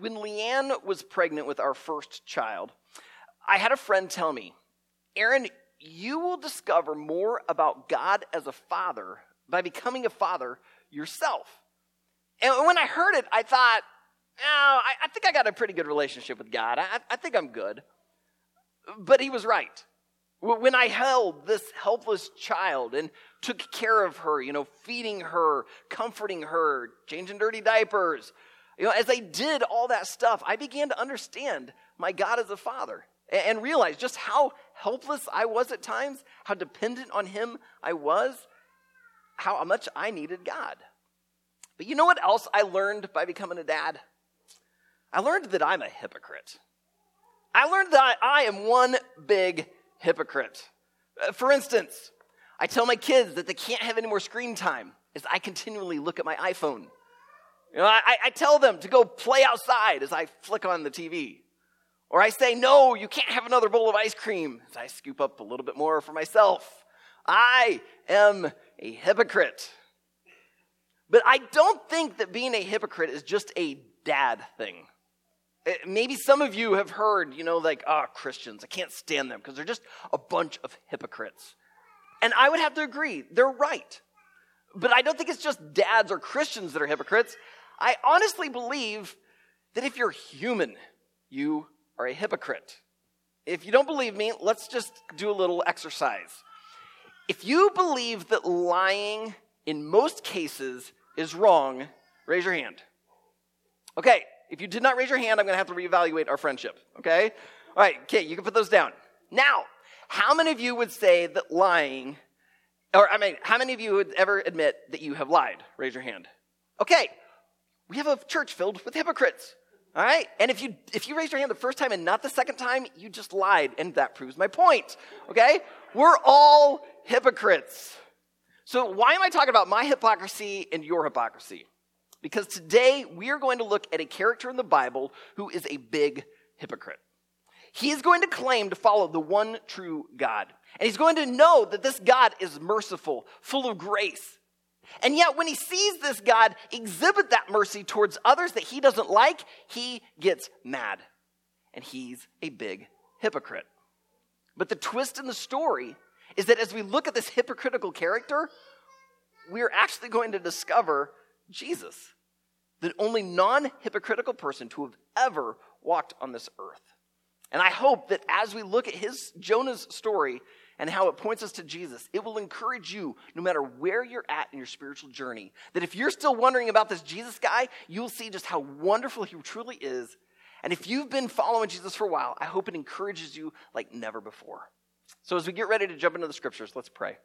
when Leanne was pregnant with our first child, I had a friend tell me, Aaron, you will discover more about God as a father by becoming a father yourself. And when I heard it, I thought, oh, I, I think I got a pretty good relationship with God. I, I think I'm good. But he was right. When I held this helpless child and took care of her, you know, feeding her, comforting her, changing dirty diapers, you know, as I did all that stuff, I began to understand my God as a father and realize just how helpless I was at times, how dependent on Him I was, how much I needed God. But you know what else I learned by becoming a dad? I learned that I'm a hypocrite. I learned that I am one big hypocrite. Uh, for instance, I tell my kids that they can't have any more screen time as I continually look at my iPhone. You know, I, I tell them to go play outside as I flick on the TV. Or I say, no, you can't have another bowl of ice cream as I scoop up a little bit more for myself. I am a hypocrite. But I don't think that being a hypocrite is just a dad thing. Eh, maybe some of you have heard, you know, like, ah, oh, Christians, I can't stand them because they're just a bunch of hypocrites. And I would have to agree, they're right. But I don't think it's just dads or Christians that are hypocrites. I honestly believe that if you're human, you are a hypocrite. If you don't believe me, let's just do a little exercise. If you believe that lying in most cases is wrong, raise your hand. Okay, if you did not raise your hand, I'm to have to reevaluate our friendship. Okay? All right, okay, you can put those down. Now, how many of you would say that lying, or I mean, how many of you would ever admit that you have lied? Raise your hand. Okay, we have a church filled with hypocrites. All right? And if you if you raised your hand the first time and not the second time, you just lied, and that proves my point. Okay? We're all hypocrites. So why am I talking about my hypocrisy and your hypocrisy? Because today we are going to look at a character in the Bible who is a big hypocrite. He is going to claim to follow the one true God. And he's going to know that this God is merciful, full of grace, and yet, when he sees this God exhibit that mercy towards others that he doesn't like, he gets mad. And he's a big hypocrite. But the twist in the story is that as we look at this hypocritical character, we're actually going to discover Jesus, the only non hypocritical person to have ever walked on this earth. And I hope that as we look at his Jonah's story, and how it points us to Jesus, it will encourage you, no matter where you're at in your spiritual journey, that if you're still wondering about this Jesus guy, you'll see just how wonderful he truly is. And if you've been following Jesus for a while, I hope it encourages you like never before. So, as we get ready to jump into the scriptures, let's pray.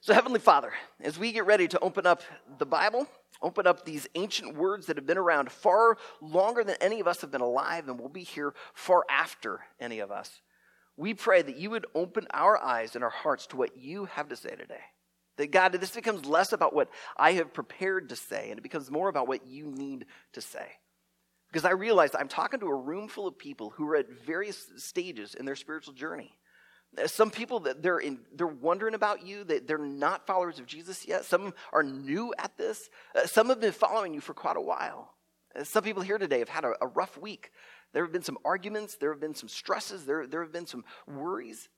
So, Heavenly Father, as we get ready to open up the Bible, open up these ancient words that have been around far longer than any of us have been alive and will be here far after any of us. We pray that you would open our eyes and our hearts to what you have to say today. That God, this becomes less about what I have prepared to say, and it becomes more about what you need to say. Because I realize I'm talking to a room full of people who are at various stages in their spiritual journey. Some people that they're in, they're wondering about you, that they're not followers of Jesus yet. Some are new at this. Uh, some have been following you for quite a while. Uh, some people here today have had a, a rough week. There have been some arguments, there have been some stresses, there, there have been some worries.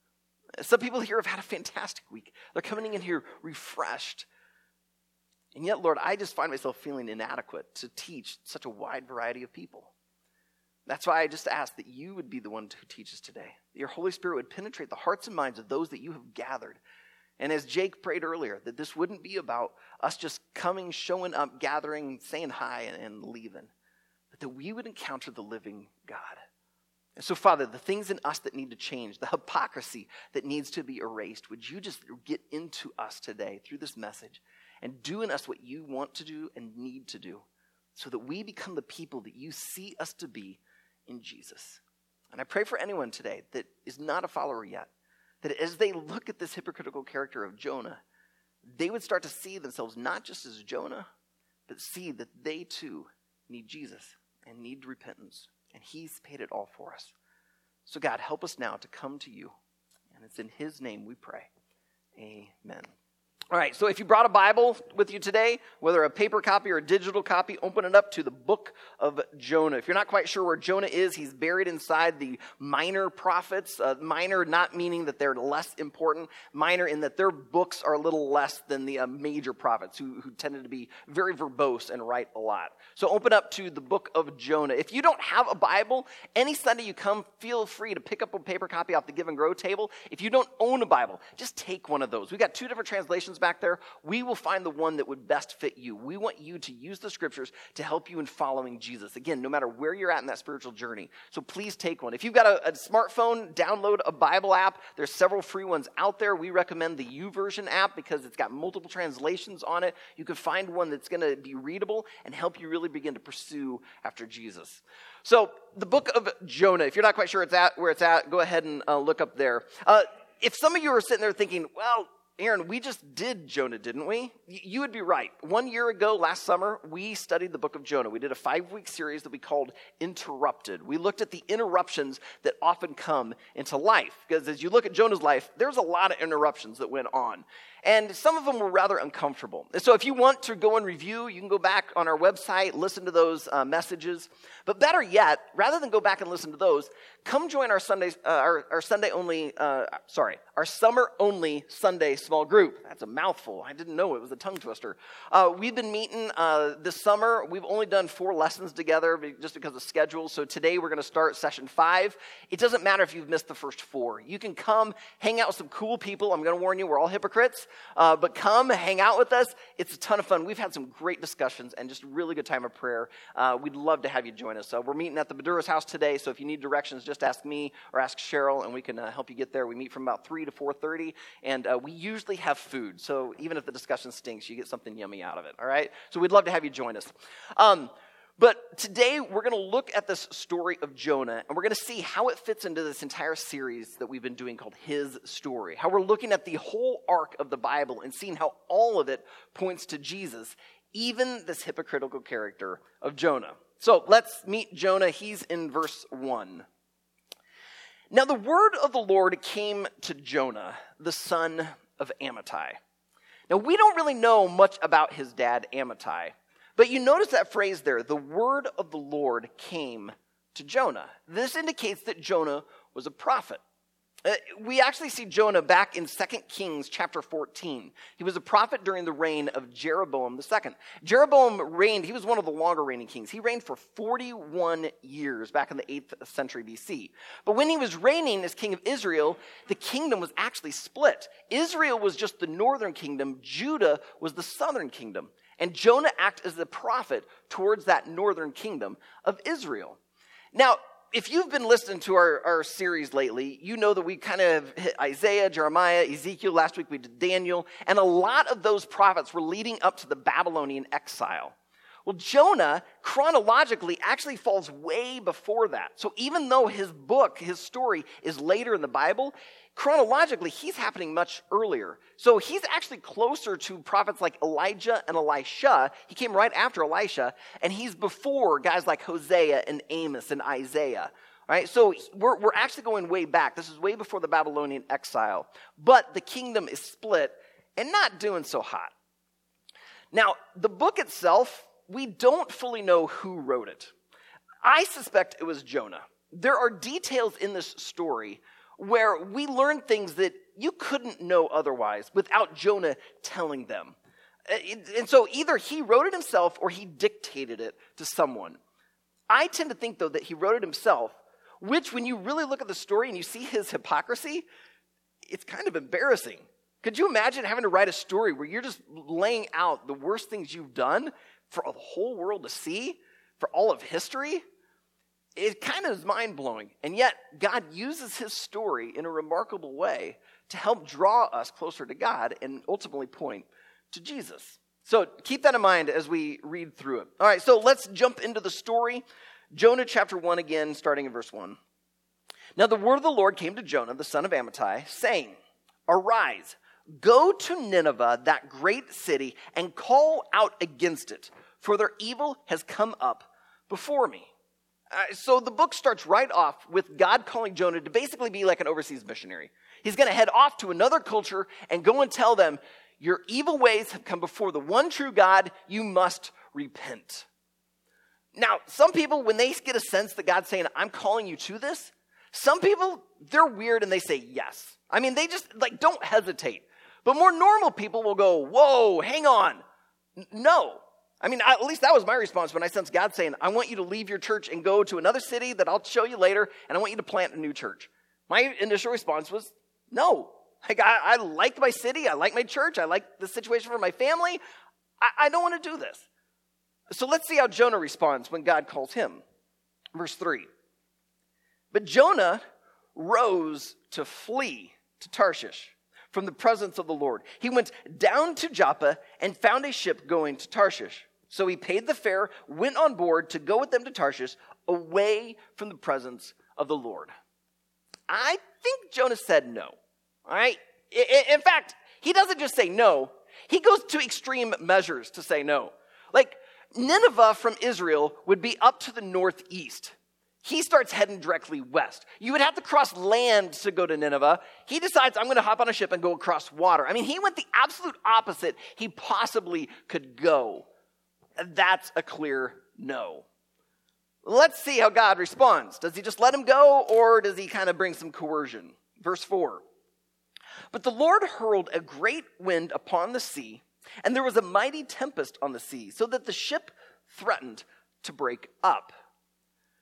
Some people here have had a fantastic week. They're coming in here refreshed. And yet, Lord, I just find myself feeling inadequate to teach such a wide variety of people. That's why I just ask that you would be the one who teaches today. Your Holy Spirit would penetrate the hearts and minds of those that you have gathered. And as Jake prayed earlier, that this wouldn't be about us just coming, showing up, gathering, saying hi, and, and leaving that we would encounter the living God. And so, Father, the things in us that need to change, the hypocrisy that needs to be erased, would you just get into us today through this message and do in us what you want to do and need to do so that we become the people that you see us to be in Jesus. And I pray for anyone today that is not a follower yet, that as they look at this hypocritical character of Jonah, they would start to see themselves not just as Jonah, but see that they too need Jesus and need repentance. And He's paid it all for us. So, God, help us now to come to you. And it's in His name we pray. Amen. All right, so if you brought a Bible with you today, whether a paper copy or a digital copy, open it up to the book of Jonah. If you're not quite sure where Jonah is, he's buried inside the minor prophets. Uh, minor not meaning that they're less important, minor in that their books are a little less than the uh, major prophets who, who tended to be very verbose and write a lot. So open up to the book of Jonah. If you don't have a Bible, any Sunday you come, feel free to pick up a paper copy off the Give and Grow table. If you don't own a Bible, just take one of those. We've got two different translations back there, we will find the one that would best fit you. We want you to use the scriptures to help you in following Jesus. Again, no matter where you're at in that spiritual journey. So please take one. If you've got a, a smartphone, download a Bible app. There's several free ones out there. We recommend the YouVersion app because it's got multiple translations on it. You can find one that's going to be readable and help you really begin to pursue after Jesus. So, the book of Jonah, if you're not quite sure it's at, where it's at, go ahead and uh, look up there. Uh, if some of you are sitting there thinking, well, Aaron, we just did Jonah, didn't we? You would be right. One year ago, last summer, we studied the book of Jonah. We did a five week series that we called Interrupted. We looked at the interruptions that often come into life. Because as you look at Jonah's life, there's a lot of interruptions that went on and some of them were rather uncomfortable. so, if you want to go and review, you can go back on our website, listen to those uh, messages. But better yet, rather than go back and listen to those, come join our Sunday, uh, our, our, Sunday only, uh, sorry, our summer only Sunday small group. That's a mouthful. I didn't know it was a tongue twister. Uh, we've been meeting uh, this summer. We've only done four lessons together just because of schedule. So today we're going to start session five. It doesn't matter if you've missed the first four. You can come hang out with some cool people. I'm going to warn you, we're all hypocrites. Uh, but come hang out with us. It's a ton of fun. We've had some great discussions and just really good time of prayer. Uh, we'd love to have you join us. So we're meeting at the Maduro's house today. So if you need directions, just ask me or ask Cheryl, and we can uh, help you get there. We meet from about three to four thirty, and uh, we usually have food. So even if the discussion stinks, you get something yummy out of it. All right. So we'd love to have you join us. Um, but today we're going to look at this story of Jonah and we're going to see how it fits into this entire series that we've been doing called His Story. How we're looking at the whole arc of the Bible and seeing how all of it points to Jesus, even this hypocritical character of Jonah. So let's meet Jonah. He's in verse 1. Now the word of the Lord came to Jonah, the son of Amittai. Now we don't really know much about his dad, Amittai. But you notice that phrase there the word of the Lord came to Jonah. This indicates that Jonah was a prophet. Uh, we actually see Jonah back in 2 Kings chapter 14. He was a prophet during the reign of Jeroboam II. Jeroboam reigned, he was one of the longer reigning kings. He reigned for 41 years back in the 8th century BC. But when he was reigning as king of Israel, the kingdom was actually split. Israel was just the northern kingdom, Judah was the southern kingdom. And Jonah acts as the prophet towards that northern kingdom of Israel. Now, if you've been listening to our, our series lately, you know that we kind of hit Isaiah, Jeremiah, Ezekiel. Last week we did Daniel. And a lot of those prophets were leading up to the Babylonian exile. Well, Jonah chronologically actually falls way before that. So even though his book, his story, is later in the Bible, chronologically, he's happening much earlier. So he's actually closer to prophets like Elijah and Elisha. He came right after Elisha, and he's before guys like Hosea and Amos and Isaiah. Right? So we're, we're actually going way back. This is way before the Babylonian exile. But the kingdom is split and not doing so hot. Now, the book itself, we don't fully know who wrote it. I suspect it was Jonah. There are details in this story where we learn things that you couldn't know otherwise without Jonah telling them. Uh, and so either he wrote it himself or he dictated it to someone. I tend to think, though, that he wrote it himself, which, when you really look at the story and you see his hypocrisy, it's kind of embarrassing. Could you imagine having to write a story where you're just laying out the worst things you've done for the whole world to see, for all of history? it kind of is mind blowing. And yet, God uses his story in a remarkable way to help draw us closer to God and ultimately point to Jesus. So keep that in mind as we read through it. All right, so let's jump into the story. Jonah chapter 1 again, starting in verse 1. Now the word of the Lord came to Jonah, the son of Amittai, saying, Arise, go to Nineveh, that great city, and call out against it, for their evil has come up before me. Uh, so the book starts right off with God calling Jonah to basically be like an overseas missionary. He's going to head off to another culture and go and tell them, Your evil ways have come before the one true God. You must repent. Now, some people, when they get a sense that God's saying, I'm calling you to this, some people, they're weird and they say yes. I mean, they just like don't hesitate. But more normal people will go, Whoa, hang on. No. I mean, at least that was my response when I sensed God saying, I want you to leave your church and go to another city that I'll show you later, and I want you to plant a new church. My initial response was, No. Like, I, I like my city, I like my church, I like the situation for my family. I, I don't want to do this. So let's see how Jonah responds when God calls him. Verse 3. But Jonah rose to flee to Tarshish from the presence of the Lord. He went down to Joppa and found a ship going to Tarshish. So he paid the fare, went on board to go with them to Tarshish, away from the presence of the Lord. I think Jonah said no. All right? In fact, he doesn't just say no, he goes to extreme measures to say no. Like, Nineveh from Israel would be up to the northeast. He starts heading directly west. You would have to cross land to go to Nineveh. He decides, I'm going to hop on a ship and go across water. I mean, he went the absolute opposite he possibly could go. That's a clear no. Let's see how God responds. Does he just let him go, or does he kind of bring some coercion? Verse 4 But the Lord hurled a great wind upon the sea, and there was a mighty tempest on the sea, so that the ship threatened to break up.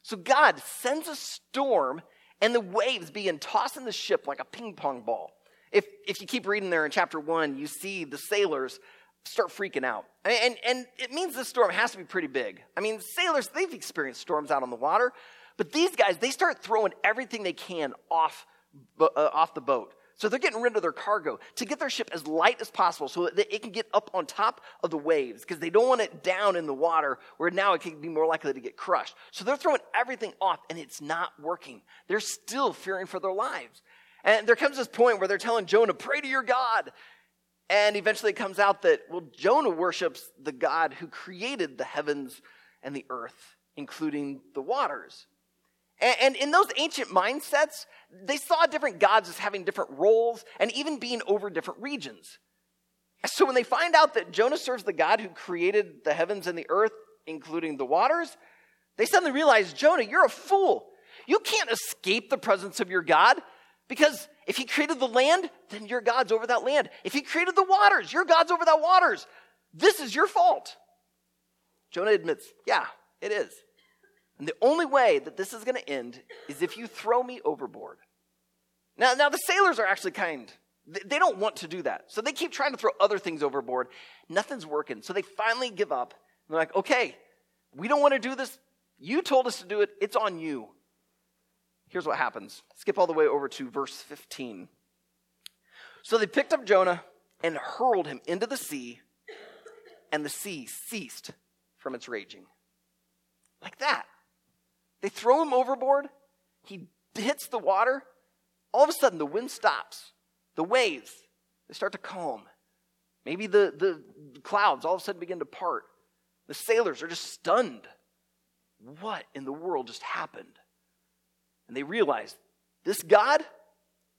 So God sends a storm and the waves begin tossing the ship like a ping pong ball. If, if you keep reading there in chapter one, you see the sailors start freaking out. And, and it means this storm has to be pretty big. I mean, sailors, they've experienced storms out on the water, but these guys, they start throwing everything they can off, uh, off the boat. So they're getting rid of their cargo to get their ship as light as possible so that it can get up on top of the waves because they don't want it down in the water where now it can be more likely to get crushed. So they're throwing everything off and it's not working. They're still fearing for their lives. And there comes this point where they're telling Jonah, pray to your God. And eventually it comes out that, well, Jonah worships the God who created the heavens and the earth, including the waters. And, in those ancient mindsets, they saw different gods as having different roles and even being over different regions. So when they find out that Jonah serves the God who created the heavens and the earth, including the waters, they suddenly realize, Jonah, you're a fool. You can't escape the presence of your God because if he created the land, then your God's over that land. If he created the waters, your God's over that waters. This is your fault. Jonah admits, yeah, it is. And the only way that this is going to end is if you throw me overboard. Now, now the sailors are actually kind. They don't want to do that. So they keep trying to throw other things overboard. Nothing's working. So they finally give up. They're like, okay, we don't want to do this. You told us to do it. It's on you. Here's what happens. Skip all the way over to verse 15. So they picked up Jonah and hurled him into the sea, and the sea ceased from its raging. Like that. They throw him overboard. He hits the water. All of a sudden, the wind stops. The waves, they start to calm. Maybe the, the clouds all of a sudden begin to part. The sailors are just stunned. What in the world just happened? And they realize this God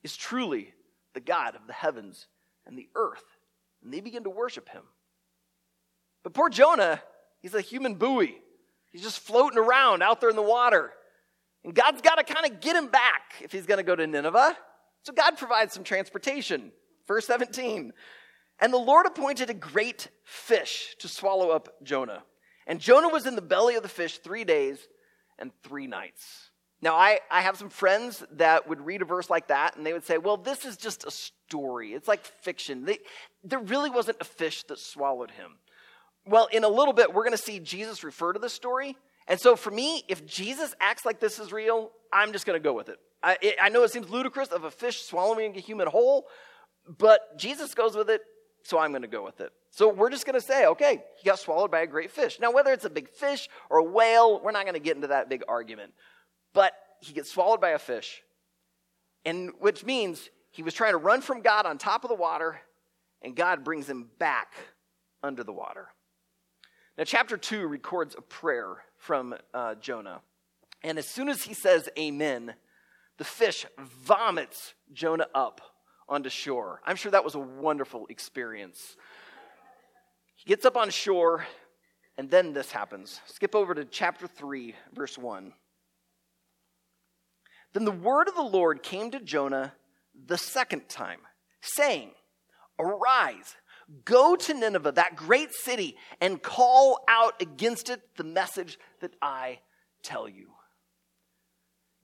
is truly the God of the heavens and the earth. And they begin to worship him. But poor Jonah, he's a human buoy. He's just floating around out there in the water. And God's got to kind of get him back if he's going to go to Nineveh. So God provides some transportation. Verse 17. And the Lord appointed a great fish to swallow up Jonah. And Jonah was in the belly of the fish three days and three nights. Now, I, I have some friends that would read a verse like that and they would say, well, this is just a story. It's like fiction. They, there really wasn't a fish that swallowed him. Well, in a little bit, we're going to see Jesus refer to this story. And so for me, if Jesus acts like this is real, I'm just going to go with it. I, it. I know it seems ludicrous of a fish swallowing a human whole, but Jesus goes with it, so I'm going to go with it. So we're just going to say, okay, he got swallowed by a great fish. Now, whether it's a big fish or a whale, we're not going to get into that big argument. But he gets swallowed by a fish, and which means he was trying to run from God on top of the water, and God brings him back under the water. Now, chapter 2 records a prayer from uh, Jonah. And as soon as he says amen, the fish vomits Jonah up onto shore. I'm sure that was a wonderful experience. He gets up on shore, and then this happens. Skip over to chapter 3, verse 1. Then the word of the Lord came to Jonah the second time, saying, Arise, go to Nineveh, that great city, and call out against it the message that I tell you.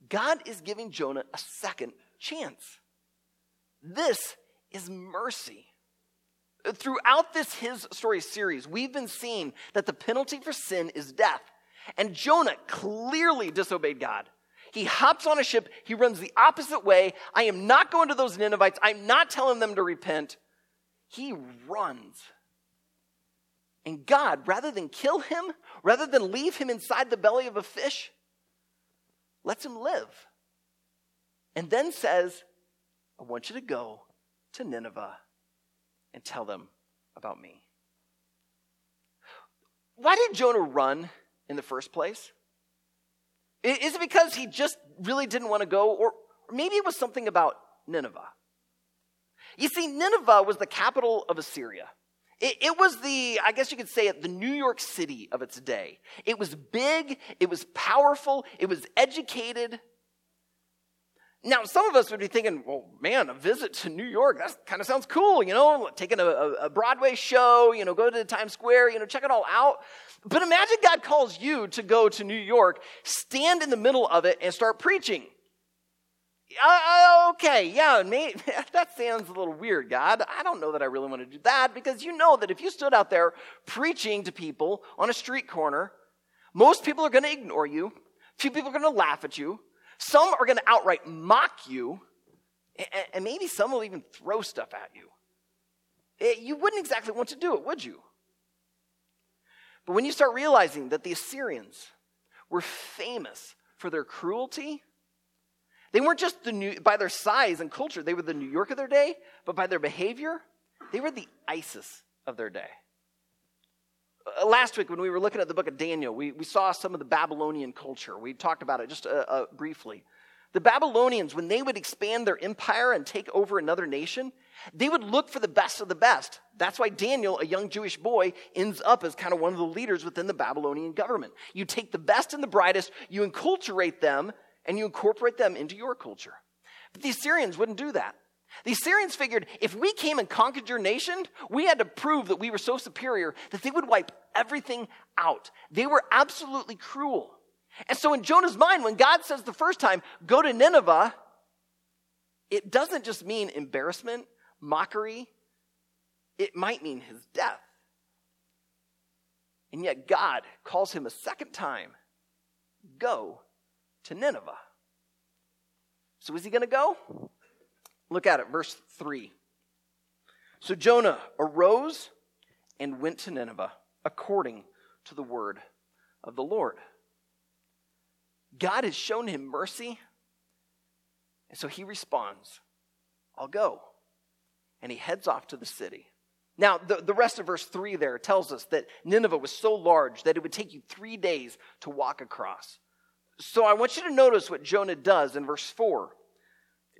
God is giving Jonah a second chance. This is mercy. Throughout this His Story series, we've been seeing that the penalty for sin is death. And Jonah clearly disobeyed God. He hops on a ship, he runs the opposite way. I am not going to those Ninevites, I'm not telling them to repent. He runs. And God, rather than kill him, rather than leave him inside the belly of a fish, lets him live. And then says, I want you to go to Nineveh and tell them about me. Why did Jonah run in the first place? Is it because he just really didn't want to go? Or maybe it was something about Nineveh. You see, Nineveh was the capital of Assyria. It, it, was the, I guess you could say it, the New York City of its day. It was big, it was powerful, it was educated. Now, some of us would be thinking, well, man, a visit to New York, that kind of sounds cool, you know, taking a, a Broadway show, you know, go to Times Square, you know, check it all out. But imagine God calls you to go to New York, stand in the middle of it, and start preaching. Uh, okay, yeah, me, that sounds a little weird, God. I don't know that I really want to do that because you know that if you stood out there preaching to people on a street corner, most people are going to ignore you. Few people are going to laugh at you. Some are going to outright mock you. And maybe some will even throw stuff at you. Eh, you wouldn't exactly want to do it, would you? But when you start realizing that the Assyrians were famous for their cruelty they weren't just the new, by their size and culture, they were the New York of their day, but by their behavior, they were the ISIS of their day. Uh, last week, when we were looking at the book of Daniel, we, we saw some of the Babylonian culture. We talked about it just uh, uh, briefly. The Babylonians, when they would expand their empire and take over another nation, they would look for the best of the best. That's why Daniel, a young Jewish boy, ends up as kind of one of the leaders within the Babylonian government. You take the best and the brightest, you enculturate them, and you incorporate them into your culture. But the Assyrians wouldn't do that. The Assyrians figured if we came and conquered your nation, we had to prove that we were so superior that they would wipe everything out. They were absolutely cruel. And so, in Jonah's mind, when God says the first time, go to Nineveh, it doesn't just mean embarrassment, mockery, it might mean his death. And yet, God calls him a second time go to Nineveh. So is he going to go? Look at it, verse 3. So Jonah arose and went to Nineveh according to the word of the Lord. God has shown him mercy, and so he responds, I'll go. And he heads off to the city. Now, the, the rest of verse 3 there tells us that Nineveh was so large that it would take you three days to walk across. So I want you to notice what Jonah does in verse 4.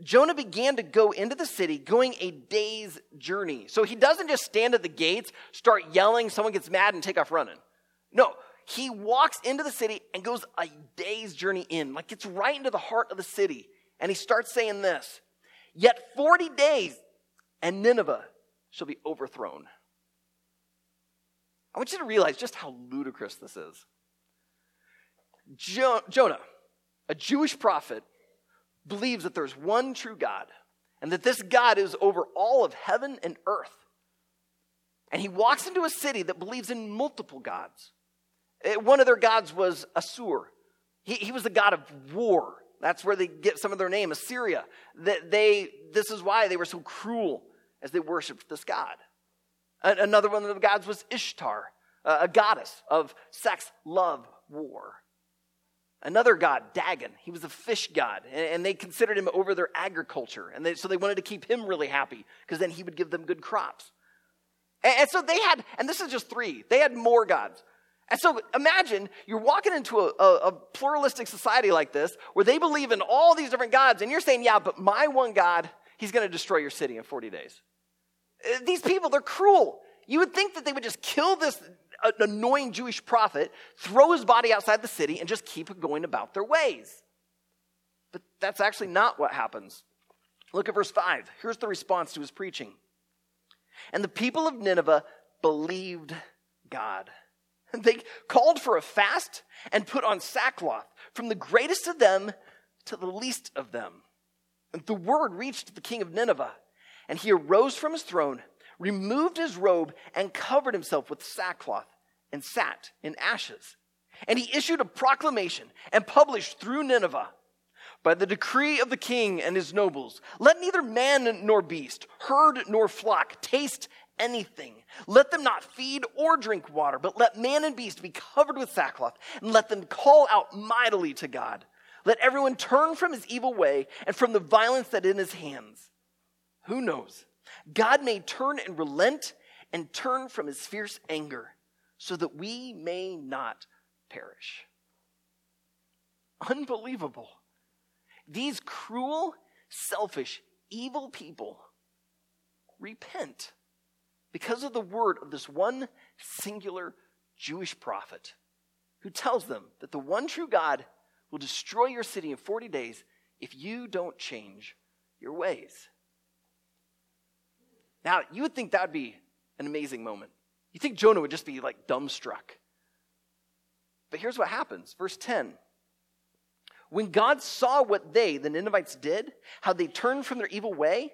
Jonah began to go into the city, going a day's journey. So he doesn't just stand at the gates, start yelling, someone gets mad, and take off running. No, he walks into the city and goes a day's journey in, like gets right into the heart of the city. And he starts saying this Yet 40 days, and Nineveh shall be overthrown. I want you to realize just how ludicrous this is. Jo- Jonah, a Jewish prophet, believes that there's one true God and that this God is over all of heaven and earth. And he walks into a city that believes in multiple gods. Eh, one of their gods was Assur. He, he was the god of war. That's where they get some of their name, Assyria. That they, this is why they were so cruel as they worshiped this god. Another one of the gods was Ishtar, a goddess of sex, love, war. Another god, Dagon, he was a fish god, and they considered him over their agriculture. And they, so they wanted to keep him really happy because then he would give them good crops. And, and, so they had, and this is just three, they had more gods. And so imagine you're walking into a, a, a pluralistic society like this where they believe in all these different gods, and you're saying, yeah, but my one God, he's going to destroy your city in 40 days. Uh, these people, they're cruel. You would think that they would just kill this annoying Jewish prophet, throw his body outside the city, and just keep going about their ways. But that's actually not what happens. Look at verse 5. Here's the response to his preaching. And the people of Nineveh believed God. They called for a fast and put on sackcloth, from the greatest of them to the least of them. And the word reached the king of Nineveh, and he arose from his throne, removed his robe, and covered himself with sackcloth, and sat in ashes. And he issued a proclamation and published through Nineveh by the decree of the king and his nobles, let neither man nor beast, herd nor flock taste anything. Let them not feed or drink water, but let man and beast be covered with sackcloth, and let them call out mightily to God. Let everyone turn from his evil way and from the violence that in his hands. Who knows? God may turn and relent and turn from his fierce anger, so that we may not perish. Unbelievable. These cruel, selfish, evil people repent because of the word of this one singular Jewish prophet who tells them that the one true God will destroy your city in 40 days if you don't change your ways. Now, you would think that would be an amazing moment. You think Jonah would just be like dumbstruck. But here's what happens. Verse 10 when God saw what they, the Ninevites, did, how they turned from their evil way,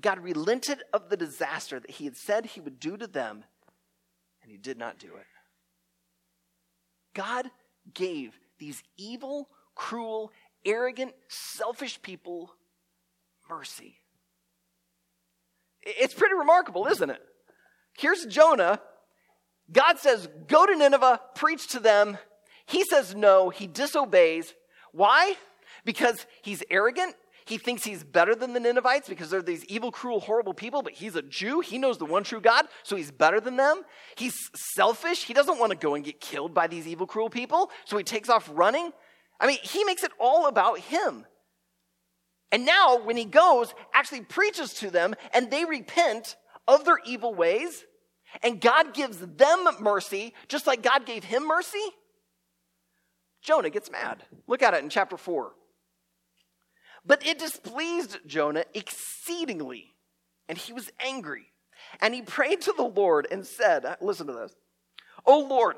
God relented of the disaster that he had said he would do to them, and he did not do it. God gave these evil, cruel, arrogant, selfish people mercy. It's pretty remarkable, isn't it? Here's Jonah. God says, Go to Nineveh, preach to them. He says no, he disobeys. Why? Because he's arrogant. He thinks he's better than the Ninevites because they're these evil, cruel, horrible people, but he's a Jew. He knows the one true God, so he's better than them. He's selfish. He doesn't want to go and get killed by these evil, cruel people, so he takes off running. I mean, he makes it all about him. And now, when he goes, actually preaches to them, and they repent of their evil ways, and God gives them mercy, just like God gave him mercy. Jonah gets mad. Look at it in chapter 4. But it displeased Jonah exceedingly, and he was angry. And he prayed to the Lord and said, Listen to this. O Lord,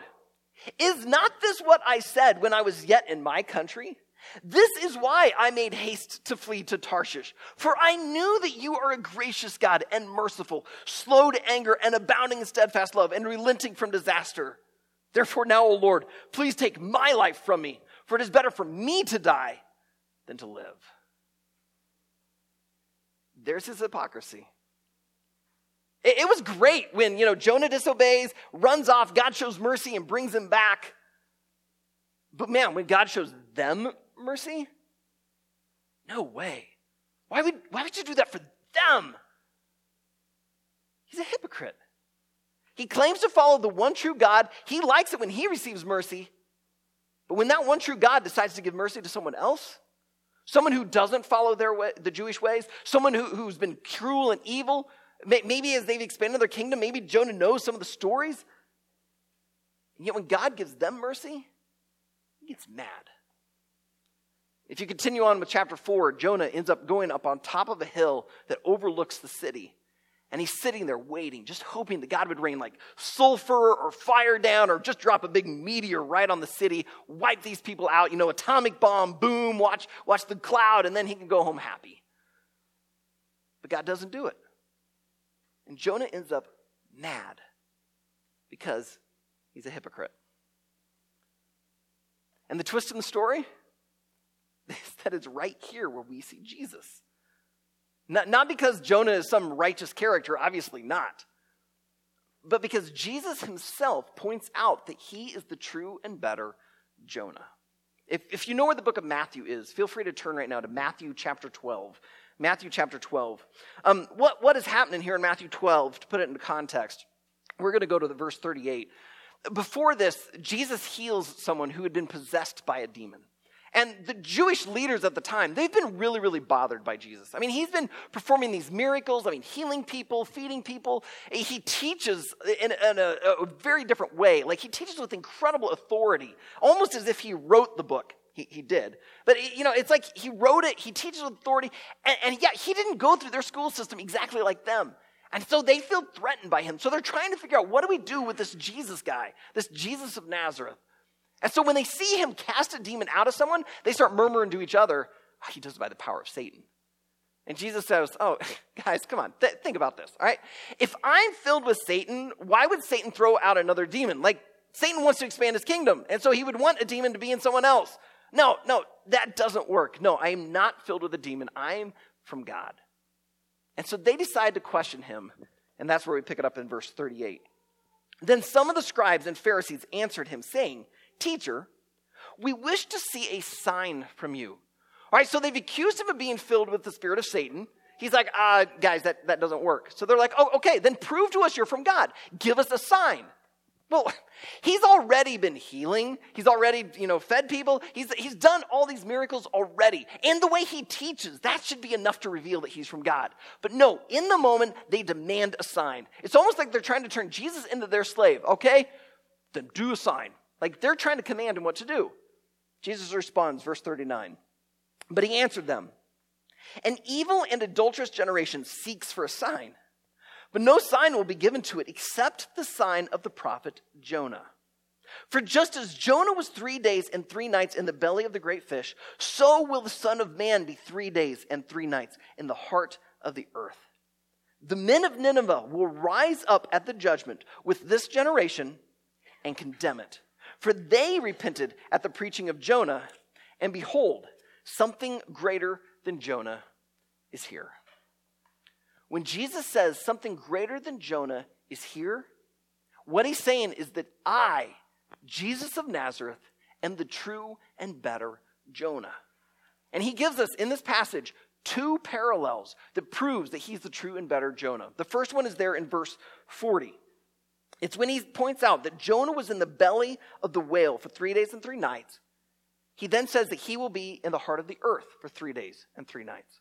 is not this what I said when I was yet in my country? This is why I made haste to flee to Tarshish. For I knew that you are a gracious God and merciful, slow to anger and abounding in steadfast love and relenting from disaster. Therefore, now, O Lord, please take my life from me, for it is better for me to die than to live. There's his hypocrisy. It, it was great when, you know, Jonah disobeys, runs off, God shows mercy and brings him back. But man, when God shows them mercy, no way. Why would, why would you do that for them? He's a hypocrite. He claims to follow the one true God. He likes it when he receives mercy. But when that one true God decides to give mercy to someone else, someone who doesn't follow their way, the Jewish ways, someone who, who's been cruel and evil, maybe as they've expanded their kingdom, maybe Jonah knows some of the stories. And yet when God gives them mercy, he gets mad. If you continue on with chapter 4, Jonah ends up going up on top of a hill that overlooks the city. And he's sitting there waiting, just hoping that God would rain like sulfur or fire down or just drop a big meteor right on the city, wipe these people out, you know, atomic bomb, boom, watch, watch the cloud, and then he can go home happy. But God doesn't do it. And Jonah ends up mad because he's a hypocrite. And the twist in the story is that it's right here where we see Jesus. Not, not because Jonah is some righteous character, obviously not, but because Jesus himself points out that he is the true and better Jonah. If, if you know where the book of Matthew is, feel free to turn right now to Matthew chapter 12. Matthew chapter 12. Um, what, what is happening here in Matthew 12, to put it into context? We're going to go to the verse 38. Before this, Jesus heals someone who had been possessed by a demon. And the Jewish leaders at the time, they've been really, really bothered by Jesus. I mean, he's been performing these miracles, I mean, healing people, feeding people. He teaches in, in a, a, very different way. Like, he teaches with incredible authority, almost as if he wrote the book. He, he did. But, you know, it's like he wrote it, he teaches with authority, and, and yet he didn't go through their school system exactly like them. And so they feel threatened by him. So they're trying to figure out what do we do with this Jesus guy, this Jesus of Nazareth? And so when they see him cast a demon out of someone, they start murmuring to each other, oh, he does it by the power of Satan. And Jesus says, Oh, guys, come on, th- think about this, all right? If I'm filled with Satan, why would Satan throw out another demon? Like, Satan wants to expand his kingdom, and so he would want a demon to be in someone else. No, no, that doesn't work. No, I am not filled with a demon. I'm from God. And so they decide to question him, and that's where we pick it up in verse 38. Then some of the scribes and Pharisees answered him, saying, Teacher, we wish to see a sign from you. All right, so they've accused him of being filled with the spirit of Satan. He's like, ah, guys, that, that doesn't work. So they're like, oh, okay, then prove to us you're from God. Give us a sign. Well, he's already been healing. He's already, you know, fed people. He's, he's done all these miracles already. And the way he teaches, that should be enough to reveal that he's from God. But no, in the moment, they demand a sign. It's almost like they're trying to turn Jesus into their slave. Okay, then do a sign. Like they're trying to command him what to do. Jesus responds, verse 39. But he answered them An evil and adulterous generation seeks for a sign but no sign will be given to it except the sign of the prophet Jonah. For just as Jonah was three days and three nights in the belly of the great fish, so will the Son of Man be three days and three nights in the heart of the earth. The men of Nineveh will rise up at the judgment with this generation and condemn it. For they repented at the preaching of Jonah, and behold, something greater than Jonah is here. When Jesus says something greater than Jonah is here, what he's saying is that I, Jesus of Nazareth, am the true and better Jonah. And he gives us in this passage two parallels that proves that he's the true and better Jonah. The first one is there in verse 40. It's when he points out that Jonah was in the belly of the whale for three days and three nights. He then says that he will be in the heart of the earth for three days and three nights.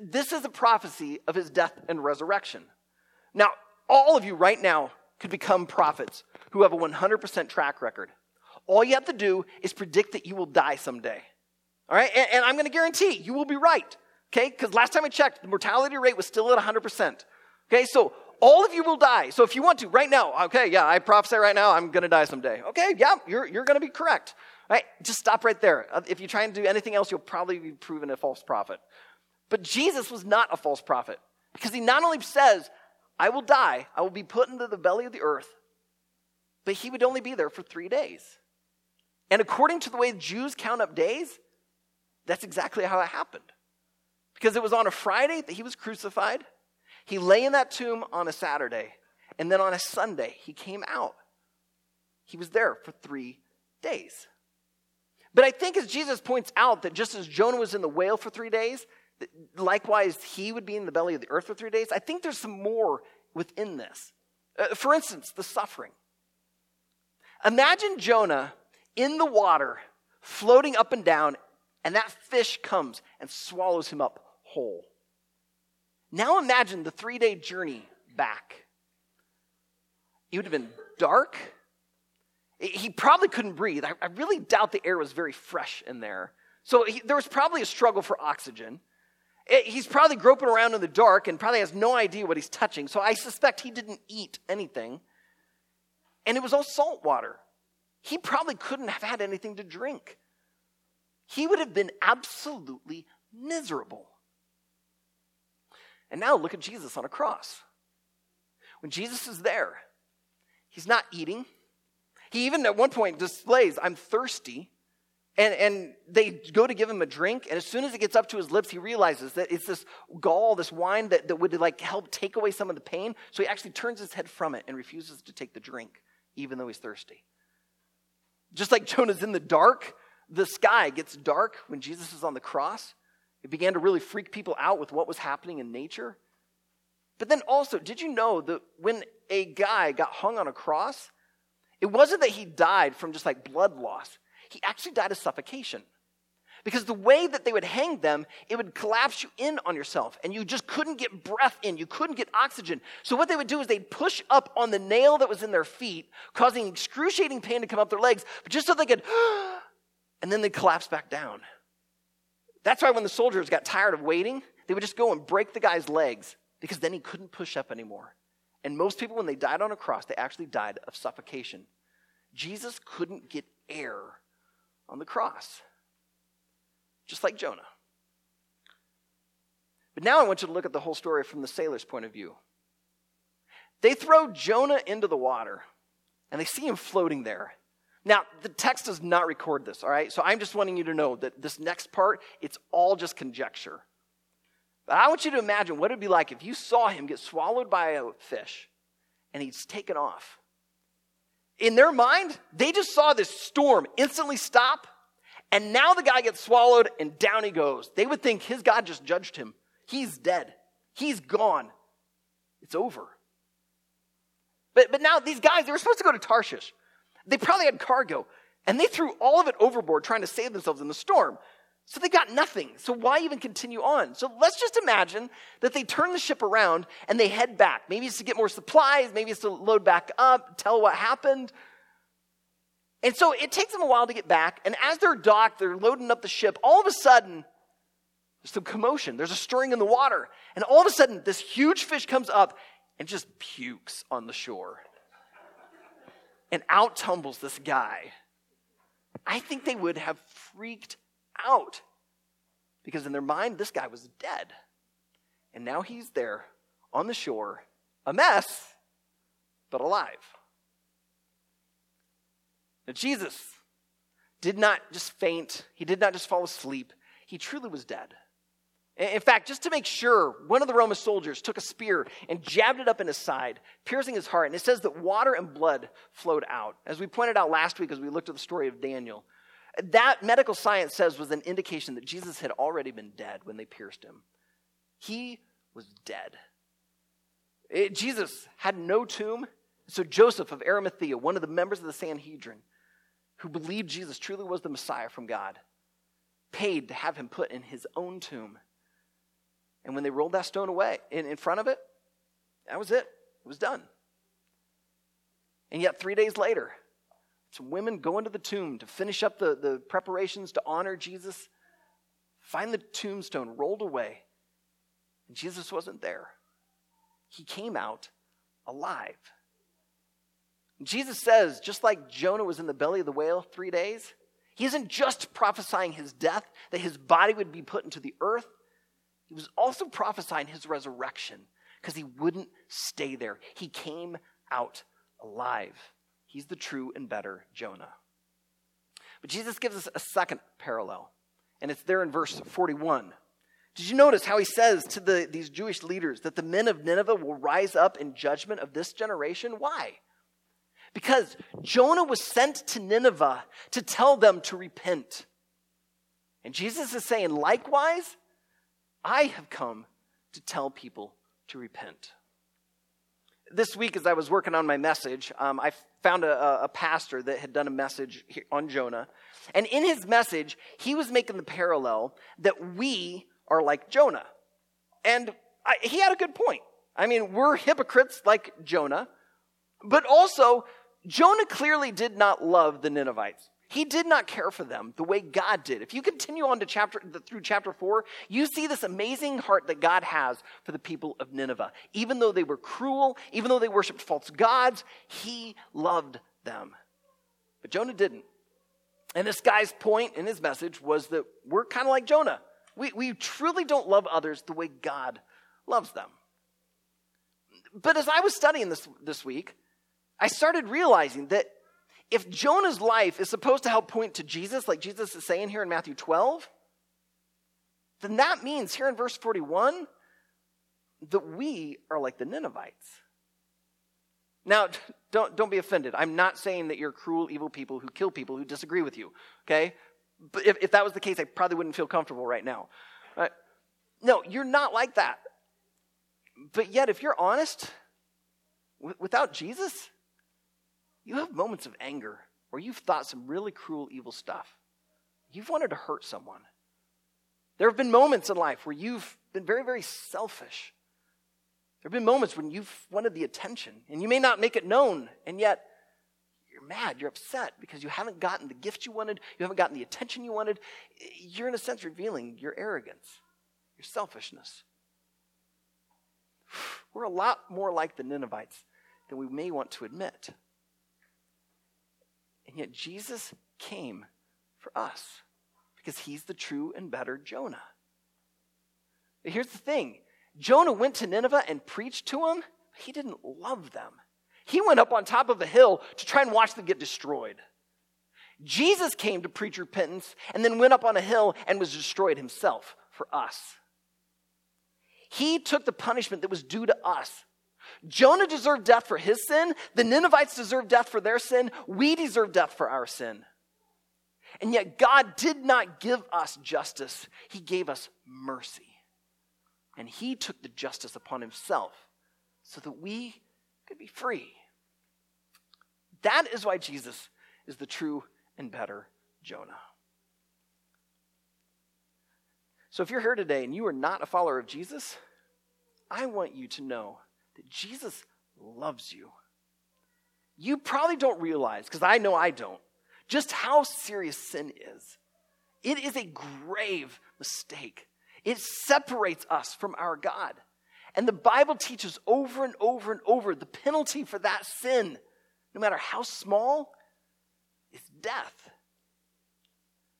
This is a prophecy of his death and resurrection. Now, all of you right now could become prophets who have a 100% track record. All you have to do is predict that you will die someday. All right? And, and I'm going to guarantee you will be right. Okay? Because last time I checked, the mortality rate was still at 100%. Okay? So all of you will die. So if you want to, right now, okay, yeah, I prophesy right now, I'm going to die someday. Okay, yeah, you're, you're going to be correct. All right? Just stop right there. Uh, if you try and do anything else, you'll probably be proven a false prophet. But Jesus was not a false prophet because he not only says, I will die, I will be put into the belly of the earth, but he would only be there for three days. And according to the way Jews count up days, that's exactly how it happened. Because it was on a Friday that he was crucified. He lay in that tomb on a Saturday. And then on a Sunday, he came out. He was there for three days. But I think as Jesus points out that just as Jonah was in the whale for three days, likewise, he would be in the belly of the earth for three days. I think there's some more within this. Uh, for instance, the suffering. Imagine Jonah in the water, floating up and down, and that fish comes and swallows him up whole. Now imagine the three day journey back. It would have been dark. He probably couldn't breathe. I, really doubt the air was very fresh in there. So he, there was probably a struggle for oxygen. It, he's probably groping around in the dark and probably has no idea what he's touching. So I suspect he didn't eat anything. And it was all salt water. He probably couldn't have had anything to drink. He would have been absolutely miserable. And now look at Jesus on a cross. When Jesus is there, he's not eating. He even at one point displays, I'm thirsty. And, and they go to give him a drink, and as soon as it gets up to his lips, he realizes that it's this gall, this wine that, that would like help take away some of the pain. So he actually turns his head from it and refuses to take the drink, even though he's thirsty. Just like Jonah's in the dark, the sky gets dark when Jesus is on the cross. It began to really freak people out with what was happening in nature. But then also, did you know that when a guy got hung on a cross, it wasn't that he died from just like blood loss. he actually died of suffocation. Because the way that they would hang them, it would collapse you in on yourself, and you just couldn't get breath in. You couldn't get oxygen. So, what they would do is they'd push up on the nail that was in their feet, causing excruciating pain to come up their legs, but just so they could, and then they'd collapse back down. That's why when the soldiers got tired of waiting, they would just go and break the guy's legs because then he couldn't push up anymore. And most people, when they died on a cross, they actually died of suffocation. Jesus couldn't get air on the cross just like Jonah. But now I want you to look at the whole story from the sailor's point of view. They throw Jonah into the water and they see him floating there. Now, the text does not record this, all right? So I'm just wanting you to know that this next part, it's all just conjecture. But I want you to imagine what it'd be like if you saw him get swallowed by a fish and he's taken off. In their mind, they just saw this storm instantly stop and now the guy gets swallowed and down he goes. They would think his God just judged him. He's dead. He's gone. It's over. But, but now these guys, they were supposed to go to Tarshish. They probably had cargo, and they threw all of it overboard trying to save themselves in the storm. So they got nothing. So why even continue on? So let's just imagine that they turn the ship around and they head back. Maybe it's to get more supplies, maybe it's to load back up, tell what happened. And so it takes them a while to get back. And as they're docked, they're loading up the ship. All of a sudden, there's some commotion. There's a stirring in the water. And all of a sudden, this huge fish comes up and just pukes on the shore. And out tumbles this guy. I think they would have freaked out because in their mind, this guy was dead. And now he's there on the shore, a mess, but alive. Now, Jesus did not just faint, he did not just fall asleep, he truly was dead. In fact, just to make sure, one of the Roman soldiers took a spear and jabbed it up in his side, piercing his heart. And it says that water and blood flowed out. As we pointed out last week as we looked at the story of Daniel, that medical science says was an indication that Jesus had already been dead when they pierced him. He was dead. It, Jesus had no tomb. So Joseph of Arimathea, one of the members of the Sanhedrin, who believed Jesus truly was the Messiah from God, paid to have him put in his own tomb. And when they rolled that stone away in, in front of it, that was it. It was done. And yet, three days later, some women go into the tomb to finish up the, the preparations to honor Jesus, find the tombstone rolled away, and Jesus wasn't there. He came out alive. Jesus says, just like Jonah was in the belly of the whale three days, he isn't just prophesying his death, that his body would be put into the earth. He was also prophesying his resurrection because he wouldn't stay there. He came out alive. He's the true and better Jonah. But Jesus gives us a second parallel, and it's there in verse 41. Did you notice how he says to the, these Jewish leaders that the men of Nineveh will rise up in judgment of this generation? Why? Because Jonah was sent to Nineveh to tell them to repent. And Jesus is saying, likewise, I have come to tell people to repent. This week, as I was working on my message, um, I found a, a pastor that had done a message on Jonah. And in his message, he was making the parallel that we are like Jonah. And I, he had a good point. I mean, we're hypocrites like Jonah, but also Jonah clearly did not love the Ninevites. He did not care for them the way God did. If you continue on to chapter through chapter 4, you see this amazing heart that God has for the people of Nineveh. Even though they were cruel, even though they worshiped false gods, he loved them. But Jonah didn't. And this guy's point in his message was that we're kind of like Jonah. We, we truly don't love others the way God loves them. But as I was studying this this week, I started realizing that if Jonah's life is supposed to help point to Jesus, like Jesus is saying here in Matthew 12, then that means here in verse 41 that we are like the Ninevites. Now, don't, don't be offended. I'm not saying that you're cruel, evil people who kill people who disagree with you, okay? But if, if that was the case, I probably wouldn't feel comfortable right now. Right? No, you're not like that. But yet, if you're honest, w- without Jesus, you have moments of anger where you've thought some really cruel, evil stuff. You've wanted to hurt someone. There have been moments in life where you've been very, very selfish. There have been moments when you've wanted the attention, and you may not make it known, and yet you're mad, you're upset because you haven't gotten the gift you wanted, you haven't gotten the attention you wanted. You're, in a sense, revealing your arrogance, your selfishness. We're a lot more like the Ninevites than we may want to admit. And yet, Jesus came for us because he's the true and better Jonah. But here's the thing Jonah went to Nineveh and preached to them, he didn't love them. He went up on top of a hill to try and watch them get destroyed. Jesus came to preach repentance and then went up on a hill and was destroyed himself for us. He took the punishment that was due to us. Jonah deserved death for his sin. The Ninevites deserved death for their sin. We deserve death for our sin. And yet, God did not give us justice, He gave us mercy. And He took the justice upon Himself so that we could be free. That is why Jesus is the true and better Jonah. So, if you're here today and you are not a follower of Jesus, I want you to know that Jesus loves you. You probably don't realize, because I know I don't, just how serious sin is. It is a grave mistake. It separates us from our God. And the Bible teaches over and over and over the penalty for that sin, no matter how small, is death.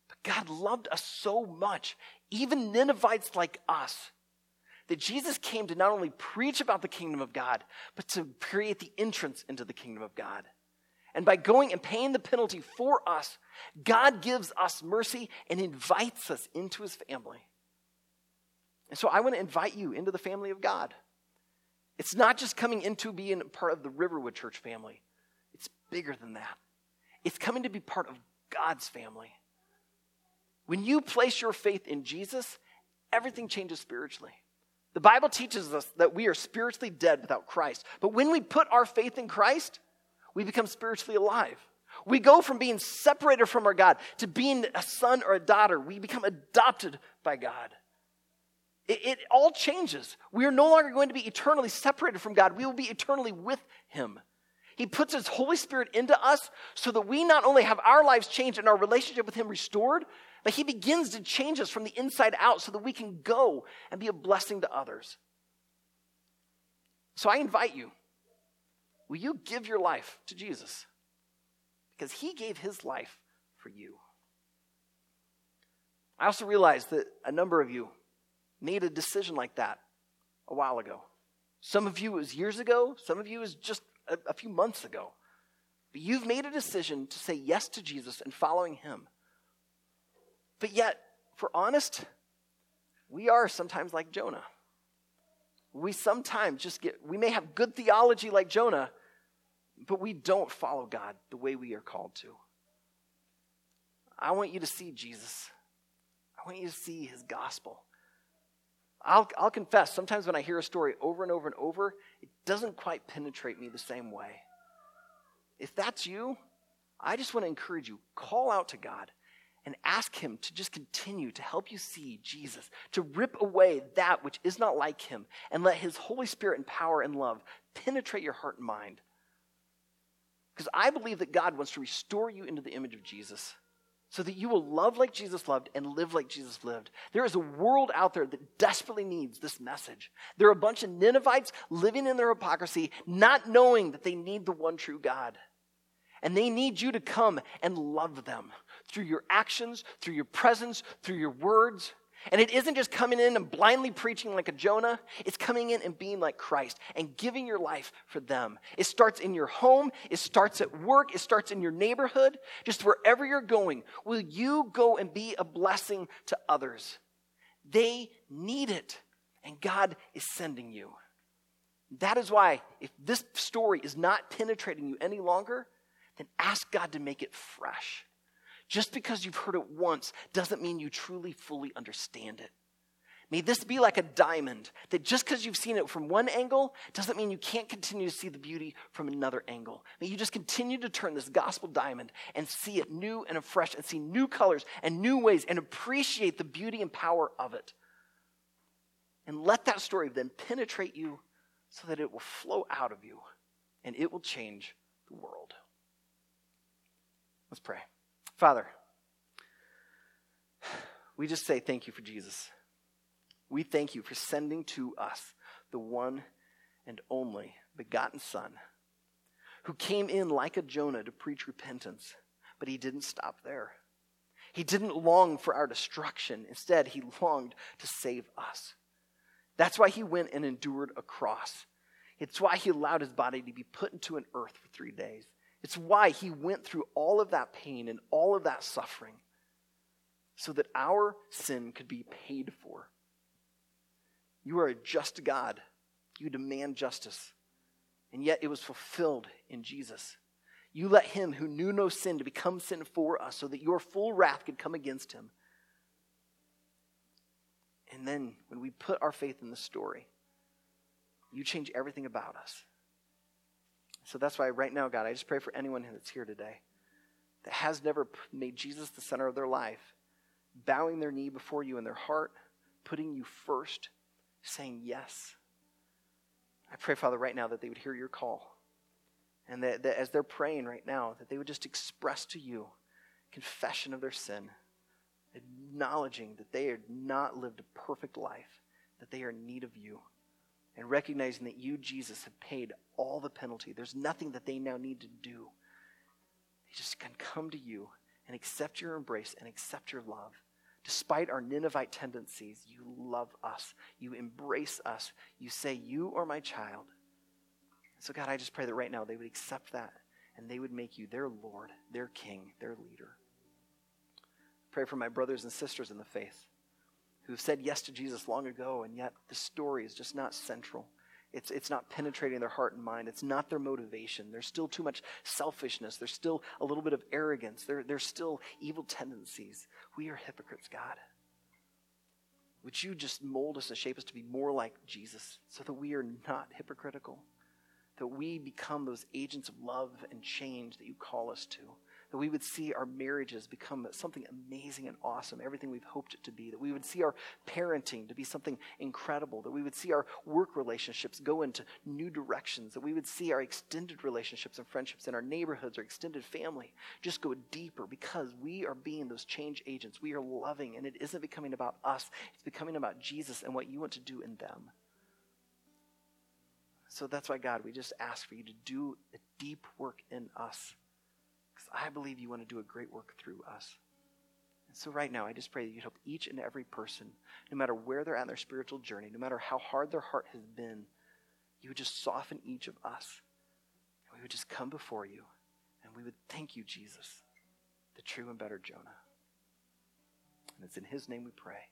But God loved us so much, even Ninevites like us, that Jesus came to not only preach about the kingdom of God, but to create the entrance into the kingdom of God. And by going and paying the penalty for us, God gives us mercy and invites us into his family. And so I want to invite you into the family of God. It's not just coming into being part of the Riverwood Church family, it's bigger than that. It's coming to be part of God's family. When you place your faith in Jesus, everything changes spiritually. The Bible teaches us that we are spiritually dead without Christ. But when we put our faith in Christ, we become spiritually alive. We go from being separated from our God to being a son or a daughter. We become adopted by God. It, it, all changes. We are no longer going to be eternally separated from God, we will be eternally with Him. He puts His Holy Spirit into us so that we not only have our lives changed and our relationship with Him restored, but He begins to change us from the inside out so that we can go and be a blessing to others. So I invite you will you give your life to Jesus? Because He gave His life for you. I also realize that a number of you made a decision like that a while ago. Some of you it was years ago, some of you it was just a, a few months ago. But you've made a decision to say yes to Jesus and following him. But yet, for honest, we are sometimes like Jonah. We sometimes just get, we may have good theology like Jonah, but we don't follow God the way we are called to. I want you to see Jesus. I want you to see his gospel. I'll, I'll confess, sometimes when I hear a story over and over and over, it doesn't quite penetrate me the same way. If that's you, I just want to encourage you call out to God and ask Him to just continue to help you see Jesus, to rip away that which is not like Him, and let His Holy Spirit and power and love penetrate your heart and mind. Because I believe that God wants to restore you into the image of Jesus so that you will love like Jesus loved and live like Jesus lived. There is a world out there that desperately needs this message. There are a bunch of Ninevites living in their hypocrisy, not knowing that they need the one true God. And they need you to come and love them through your actions, through your presence, through your words. And it isn't just coming in and blindly preaching like a Jonah, it's coming in and being like Christ and giving your life for them. It starts in your home, it starts at work, it starts in your neighborhood, just wherever you're going. Will you go and be a blessing to others? They need it, and God is sending you. That is why, if this story is not penetrating you any longer, then ask God to make it fresh. Just because you've heard it once doesn't mean you truly, fully understand it. May this be like a diamond that just because you've seen it from one angle doesn't mean you can't continue to see the beauty from another angle. May you just continue to turn this gospel diamond and see it new and afresh and see new colors and new ways and appreciate the beauty and power of it. And let that story then penetrate you so that it will flow out of you and it will change the world. Let's pray. Father, we just say thank you for Jesus. We thank you for sending to us the one and only begotten Son who came in like a Jonah to preach repentance, but he didn't stop there. He didn't long for our destruction. Instead, he longed to save us. That's why he went and endured a cross. It's why he allowed his body to be put into an earth for three days. It's why he went through all of that pain and all of that suffering so that our sin could be paid for. You are a just God. You demand justice. And yet it was fulfilled in Jesus. You let him who knew no sin to become sin for us so that your full wrath could come against him. And then when we put our faith in the story, you change everything about us. So that's why right now, God, I just pray for anyone that's here today that has never made Jesus the center of their life, bowing their knee before you in their heart, putting you first, saying yes. I pray, Father, right now that they would hear your call. And that, that as they're praying right now, that they would just express to you confession of their sin, acknowledging that they have not lived a perfect life, that they are in need of you, and recognizing that you, Jesus, have paid all the penalty. There's nothing that they now need to do. They just can come to you and accept your embrace and accept your love. Despite our Ninevite tendencies, you love us. You embrace us. You say, You are my child. So, God, I just pray that right now they would accept that and they would make you their Lord, their King, their leader. Pray for my brothers and sisters in the faith who've said yes to Jesus long ago, and yet the story is just not central. It's, it's not penetrating their heart and mind. It's not their motivation. There's still too much selfishness. There's still a little bit of arrogance. There, there's still evil tendencies. We are hypocrites, God. Would you just mold us and shape us to be more like Jesus so that we are not hypocritical? That we become those agents of love and change that you call us to that we would see our marriages become something amazing and awesome, everything we've hoped it to be, that we would see our parenting to be something incredible, that we would see our work relationships go into new directions, that we would see our extended relationships and friendships in our neighborhoods, our extended family just go deeper because we are being those change agents. We are loving, and it isn't becoming about us, it's becoming about Jesus and what you want to do in them. So that's why, God, we just ask for you to do a deep work in us I believe you want to do a great work through us. And so, right now, I just pray that you'd help each and every person, no matter where they're at in their spiritual journey, no matter how hard their heart has been, you would just soften each of us. And we would just come before you, and we would thank you, Jesus, the true and better Jonah. And it's in his name we pray.